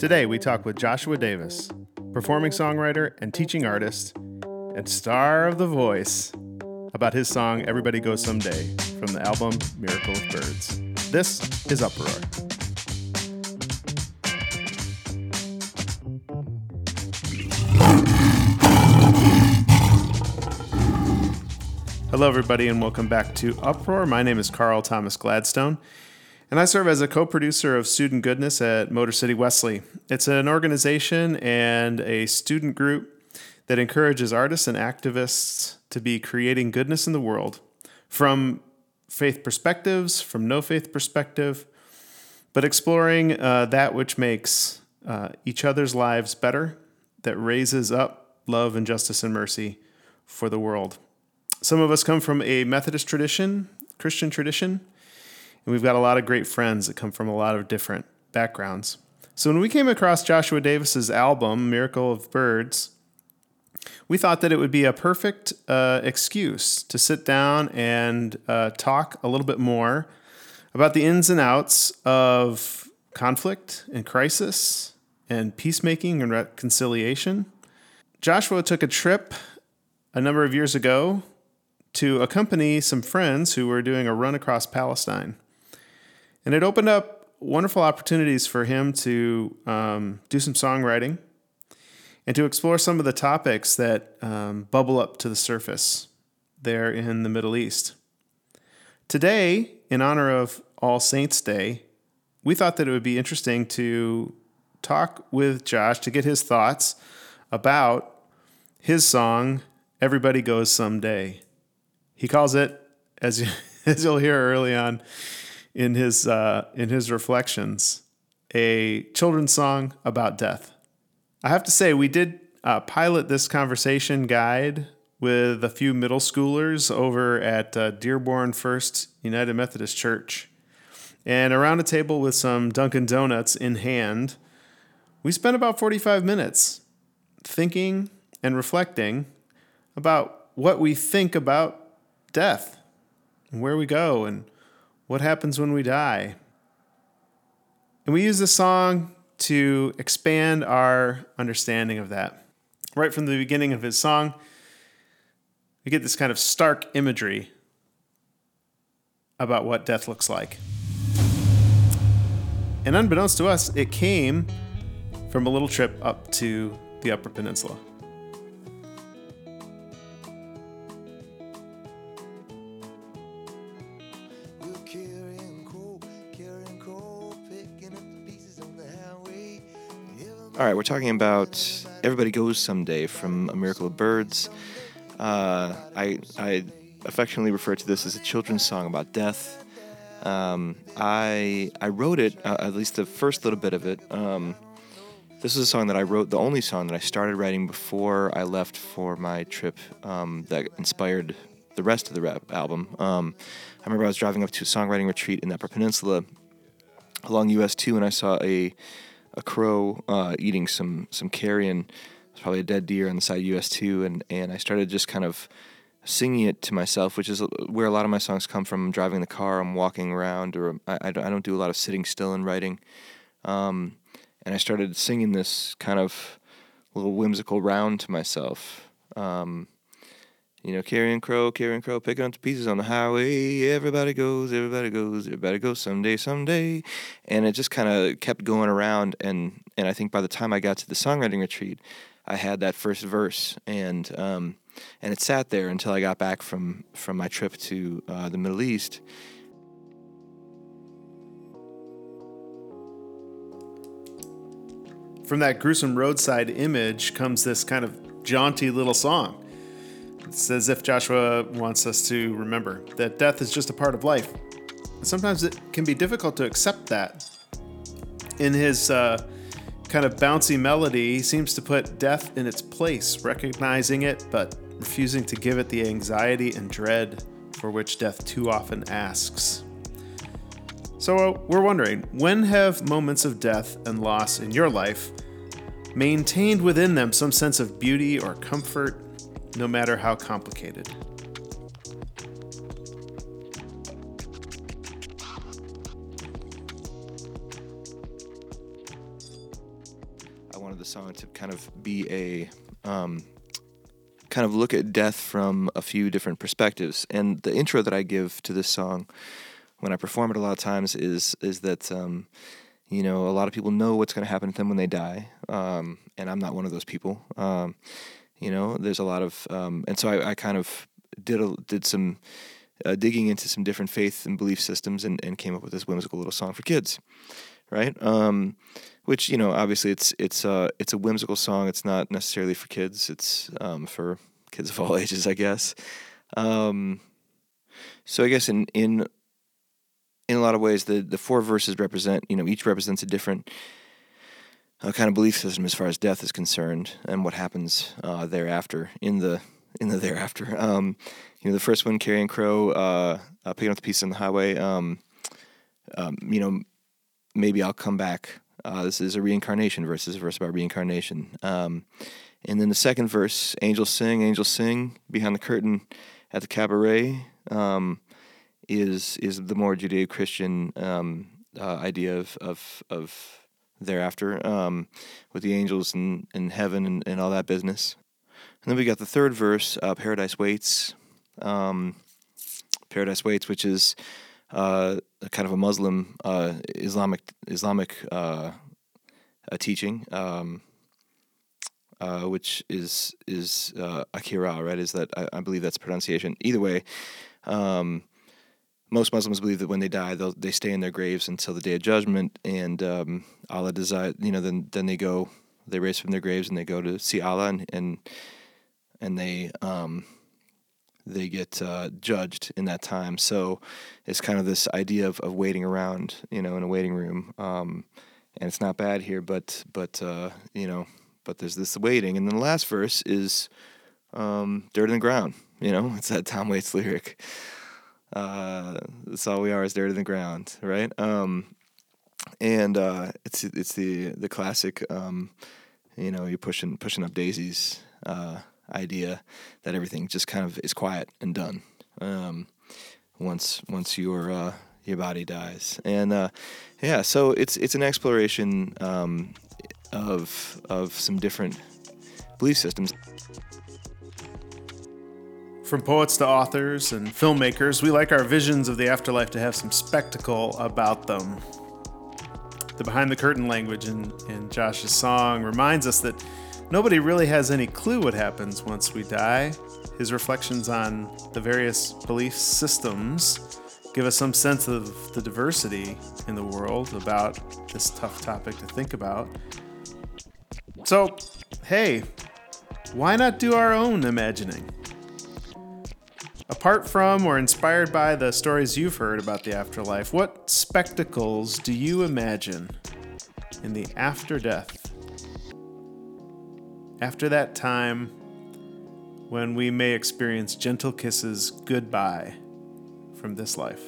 Today, we talk with Joshua Davis, performing songwriter and teaching artist, and star of The Voice, about his song Everybody Goes Someday from the album Miracle of Birds. This is Uproar. Hello, everybody, and welcome back to Uproar. My name is Carl Thomas Gladstone, and I serve as a co producer of Student Goodness at Motor City Wesley. It's an organization and a student group that encourages artists and activists to be creating goodness in the world from faith perspectives, from no faith perspective, but exploring uh, that which makes uh, each other's lives better, that raises up love and justice and mercy for the world. Some of us come from a Methodist tradition, Christian tradition, and we've got a lot of great friends that come from a lot of different backgrounds. So when we came across Joshua Davis's album, Miracle of Birds, we thought that it would be a perfect uh, excuse to sit down and uh, talk a little bit more about the ins and outs of conflict and crisis and peacemaking and reconciliation. Joshua took a trip a number of years ago to accompany some friends who were doing a run across Palestine. And it opened up wonderful opportunities for him to um, do some songwriting and to explore some of the topics that um, bubble up to the surface there in the Middle East. Today, in honor of All Saints' Day, we thought that it would be interesting to talk with Josh to get his thoughts about his song, Everybody Goes Someday. He calls it, as you, as you'll hear early on in his uh, in his reflections, a children's song about death. I have to say, we did uh, pilot this conversation guide with a few middle schoolers over at uh, Dearborn First United Methodist Church, and around a table with some Dunkin' Donuts in hand, we spent about forty five minutes thinking and reflecting about what we think about death and where we go and what happens when we die. And we use this song to expand our understanding of that. Right from the beginning of his song, we get this kind of stark imagery about what death looks like. And unbeknownst to us, it came from a little trip up to the Upper Peninsula. All right, we're talking about Everybody Goes Someday from A Miracle of Birds. Uh, I, I affectionately refer to this as a children's song about death. Um, I, I wrote it, uh, at least the first little bit of it. Um, this is a song that I wrote, the only song that I started writing before I left for my trip um, that inspired the rest of the rap album. Um, I remember I was driving up to a songwriting retreat in the Upper Peninsula along US 2 and I saw a a crow uh, eating some some carrion. It's probably a dead deer on the side of US two, and and I started just kind of singing it to myself, which is where a lot of my songs come from. I'm driving the car, I'm walking around, or I, I, don't, I don't do a lot of sitting still and writing. Um, and I started singing this kind of little whimsical round to myself. Um, you know, carrion crow, carrion crow, picking up the pieces on the highway. Everybody goes, everybody goes, everybody goes someday, someday. And it just kind of kept going around. And, and I think by the time I got to the songwriting retreat, I had that first verse. And, um, and it sat there until I got back from, from my trip to uh, the Middle East. From that gruesome roadside image comes this kind of jaunty little song it's as if Joshua wants us to remember that death is just a part of life. Sometimes it can be difficult to accept that. In his uh, kind of bouncy melody, he seems to put death in its place, recognizing it, but refusing to give it the anxiety and dread for which death too often asks. So uh, we're wondering when have moments of death and loss in your life maintained within them some sense of beauty or comfort no matter how complicated. I wanted the song to kind of be a um, kind of look at death from a few different perspectives. And the intro that I give to this song when I perform it a lot of times is is that um, you know a lot of people know what's going to happen to them when they die, um, and I'm not one of those people. Um, you know, there's a lot of, um, and so I, I, kind of did a, did some uh, digging into some different faith and belief systems, and, and came up with this whimsical little song for kids, right? Um, which you know, obviously, it's it's uh, it's a whimsical song. It's not necessarily for kids. It's um, for kids of all ages, I guess. Um, so I guess in in in a lot of ways, the the four verses represent you know each represents a different uh, kind of belief system as far as death is concerned and what happens uh, thereafter in the in the thereafter. Um, you know, the first one, Carrion Crow, uh, uh, picking up the pieces on the highway. Um, um, you know, maybe I'll come back. Uh, this is a reincarnation verse. This is a verse about reincarnation. Um, and then the second verse, angels sing, angels sing behind the curtain at the cabaret. Um, is is the more Judeo-Christian um, uh, idea of of, of thereafter um, with the angels and in heaven and, and all that business. And then we got the third verse, uh, Paradise Waits. Um, Paradise Waits, which is uh, kind of a Muslim uh, Islamic Islamic uh, teaching, um, uh, which is is uh, Akhirah, right? Is that I, I, believe that's pronunciation. Either way, um, most Muslims believe that when they die, they they stay in their graves until the day of judgment, and um, Allah desire, you know, then then they go, they raise from their graves and they go to see Allah, and and, and they um, they get uh, judged in that time. So it's kind of this idea of, of waiting around, you know, in a waiting room, um, and it's not bad here, but but uh, you know, but there's this waiting, and then the last verse is um, dirt in the ground. You know, it's that Tom Waits lyric. Uh, that's all we are is dirt in the ground, right? Um, and uh, it's it's the the classic, um, you know, you're pushing pushing up daisies uh, idea that everything just kind of is quiet and done um, once once your uh, your body dies, and uh, yeah, so it's it's an exploration um, of of some different belief systems. From poets to authors and filmmakers, we like our visions of the afterlife to have some spectacle about them. The behind the curtain language in, in Josh's song reminds us that nobody really has any clue what happens once we die. His reflections on the various belief systems give us some sense of the diversity in the world about this tough topic to think about. So, hey, why not do our own imagining? Apart from or inspired by the stories you've heard about the afterlife, what spectacles do you imagine in the after death? After that time when we may experience gentle kisses goodbye from this life.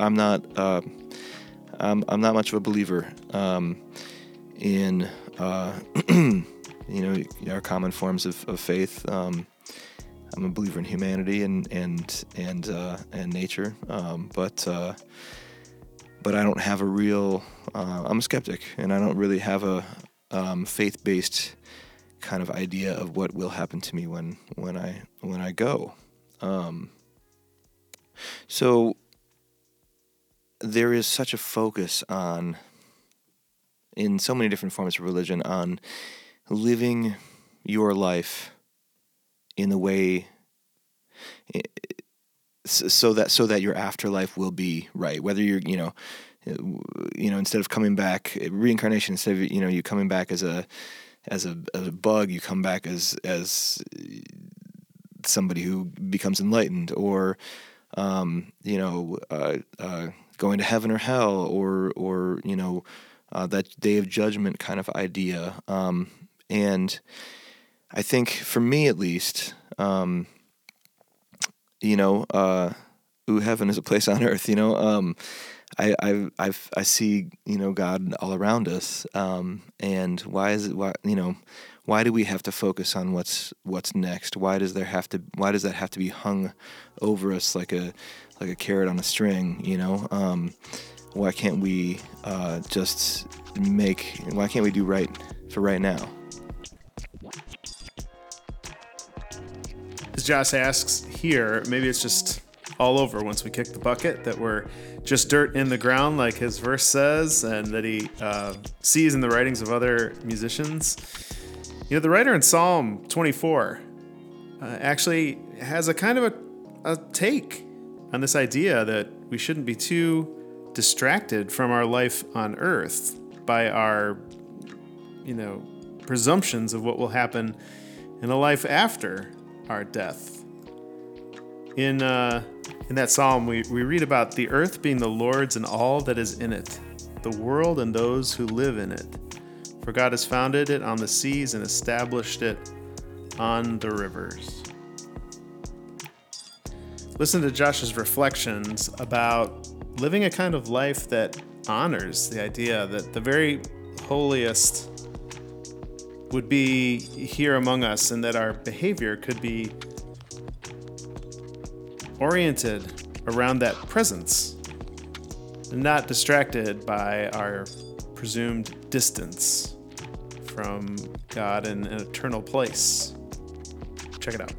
I'm not. Uh, I'm, I'm not much of a believer um, in. Uh, you know our common forms of, of faith. Um, I'm a believer in humanity and and and uh, and nature, um, but uh, but I don't have a real. Uh, I'm a skeptic, and I don't really have a um, faith-based kind of idea of what will happen to me when when I when I go. Um, so there is such a focus on in so many different forms of religion on living your life in the way so that so that your afterlife will be right. Whether you're you know you know instead of coming back reincarnation instead of you know you coming back as a as a, as a bug you come back as as somebody who becomes enlightened or um, you know uh, uh, going to heaven or hell or or you know uh, that day of judgment kind of idea. Um, and I think for me at least, um, you know, uh, ooh, heaven is a place on earth. You know, um, I I I've, i see you know God all around us, um, and why is it why you know why do we have to focus on what's what's next? Why does there have to why does that have to be hung over us like a like a carrot on a string? You know, um, why can't we uh, just make? Why can't we do right for right now? Josh asks here, maybe it's just all over once we kick the bucket that we're just dirt in the ground, like his verse says, and that he uh, sees in the writings of other musicians. You know, the writer in Psalm 24 uh, actually has a kind of a, a take on this idea that we shouldn't be too distracted from our life on earth by our, you know, presumptions of what will happen in a life after our death. In uh, in that psalm, we, we read about the earth being the Lord's and all that is in it, the world and those who live in it. For God has founded it on the seas and established it on the rivers. Listen to Josh's reflections about living a kind of life that honors the idea that the very holiest would be here among us and that our behavior could be oriented around that presence and not distracted by our presumed distance from God and an eternal place. Check it out.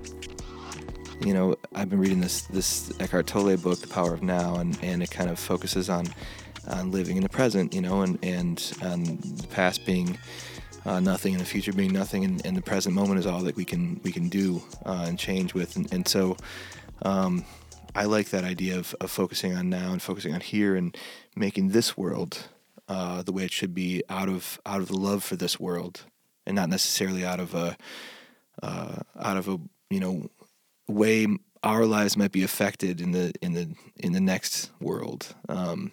You know, I've been reading this this Eckhart Tolle book, The Power of Now, and, and it kind of focuses on on living in the present, you know, and and, and the past being uh, nothing and the future being nothing, and, and, the present moment is all that we can we can do uh, and change with, and, and so um, I like that idea of, of focusing on now and focusing on here and making this world uh, the way it should be out of out of the love for this world, and not necessarily out of a uh, out of a you know way our lives might be affected in the in the in the next world. Um,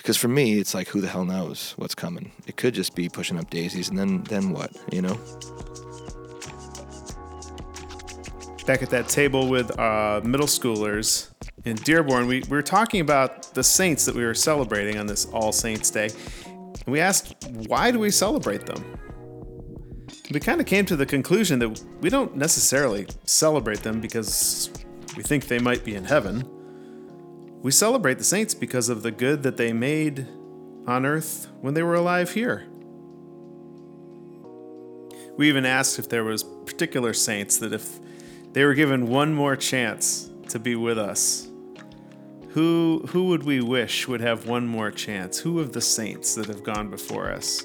because for me, it's like who the hell knows what's coming? It could just be pushing up daisies, and then then what? You know. Back at that table with uh, middle schoolers in Dearborn, we, we were talking about the saints that we were celebrating on this All Saints Day. And we asked, why do we celebrate them? We kind of came to the conclusion that we don't necessarily celebrate them because we think they might be in heaven we celebrate the saints because of the good that they made on earth when they were alive here. We even asked if there was particular saints that if they were given one more chance to be with us, who who would we wish would have one more chance? Who of the saints that have gone before us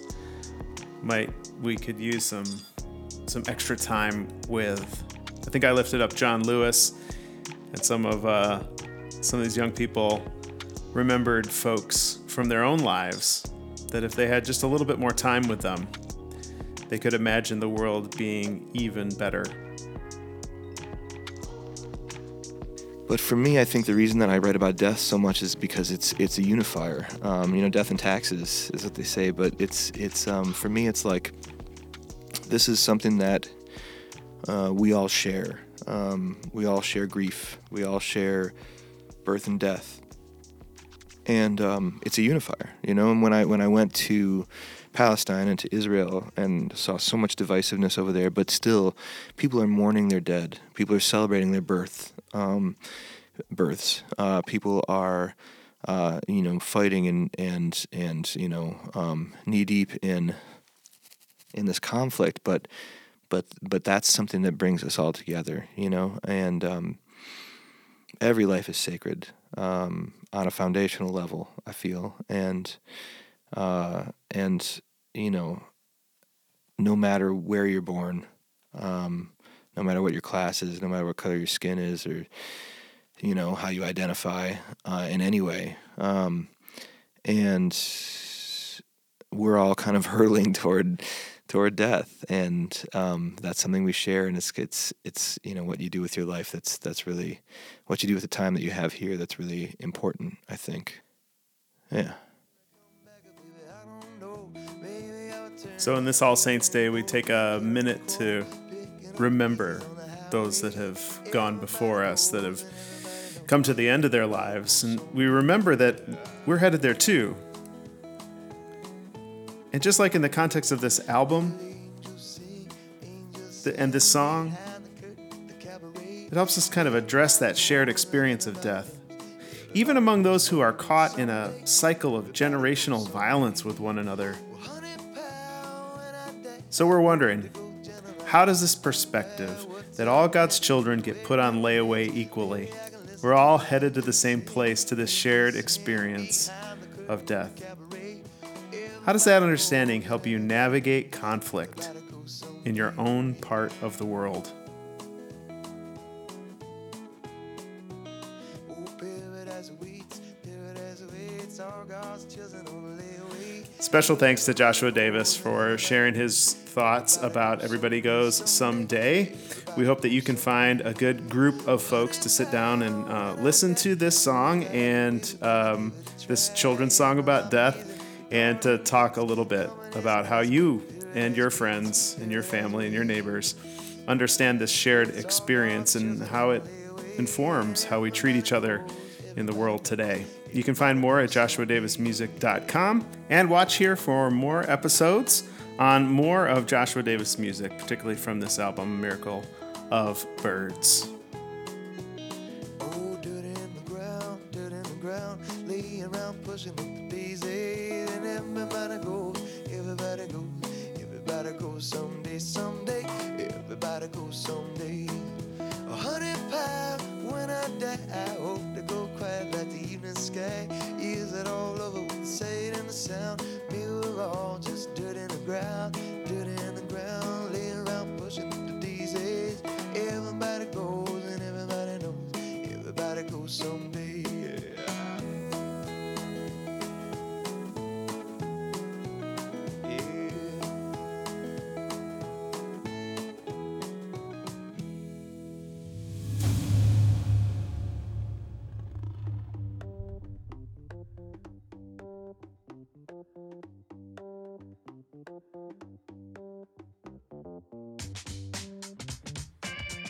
might we could use some some extra time with? I think I lifted up John Lewis and some of uh, some of these young people remembered folks from their own lives that if they had just a little bit more time with them, they could imagine the world being even better. But for me, I think the reason that I write about death so much is because it's it's a unifier. Um, you know, death and taxes is what they say, but it's it's um, for me, it's like this is something that uh, we all share. Um, we all share grief. We all share birth and death. And um, it's a unifier, you know. And when I when I went to Palestine and to Israel and saw so much divisiveness over there, but still, people are mourning their dead. People are celebrating their birth, um, births. Uh, people are, uh, you know, fighting and and and you know, um, knee deep in in this conflict. But but but that's something that brings us all together, you know. And um, every life is sacred um, on a foundational level. I feel, and uh, and you know, no matter where you're born, um, no matter what your class is, no matter what color your skin is, or you know how you identify uh, in any way, um, and we're all kind of hurtling toward toward death, and um, that's something we share. And it's it's it's you know what you do with your life. That's that's really what you do with the time that you have here. That's really important. I think. Yeah. So, in this All Saints Day, we take a minute to remember those that have gone before us, that have come to the end of their lives. And we remember that we're headed there too. And just like in the context of this album, and this song, it helps us kind of address that shared experience of death. Even among those who are caught in a cycle of generational violence with one another. So we're wondering how does this perspective that all God's children get put on layaway equally, we're all headed to the same place, to this shared experience of death? How does that understanding help you navigate conflict in your own part of the world? Special thanks to Joshua Davis for sharing his thoughts about Everybody Goes Someday. We hope that you can find a good group of folks to sit down and uh, listen to this song and um, this children's song about death and to talk a little bit about how you and your friends and your family and your neighbors understand this shared experience and how it informs how we treat each other in the world today. You can find more at joshuadavismusic.com and watch here for more episodes on more of Joshua Davis music, particularly from this album, Miracle of Birds. Oh, everybody goes, everybody goes, everybody goes someday, someday, everybody goes someday. A hundred pounds when I die, I hope to go quiet like the evening sky. Is it all over with the sight and the sound? Me, we're all just dirt in the ground,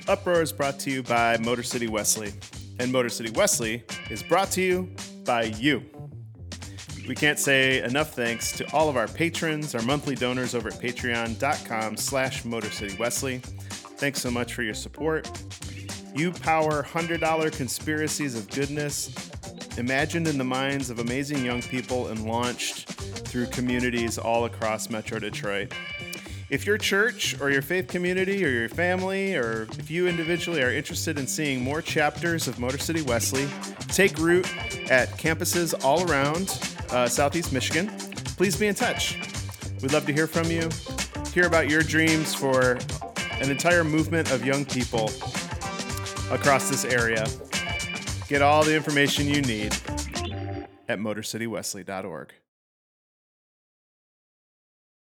Uproar is brought to you by Motor City Wesley, and Motor City Wesley is brought to you by you. We can't say enough thanks to all of our patrons, our monthly donors over at patreon.com slash motorcitywesley. Thanks so much for your support. You power $100 conspiracies of goodness imagined in the minds of amazing young people and launched through communities all across Metro Detroit. If your church or your faith community or your family or if you individually are interested in seeing more chapters of Motor City Wesley take root at campuses all around uh, Southeast Michigan, please be in touch. We'd love to hear from you, hear about your dreams for an entire movement of young people across this area. Get all the information you need at motorcitywesley.org.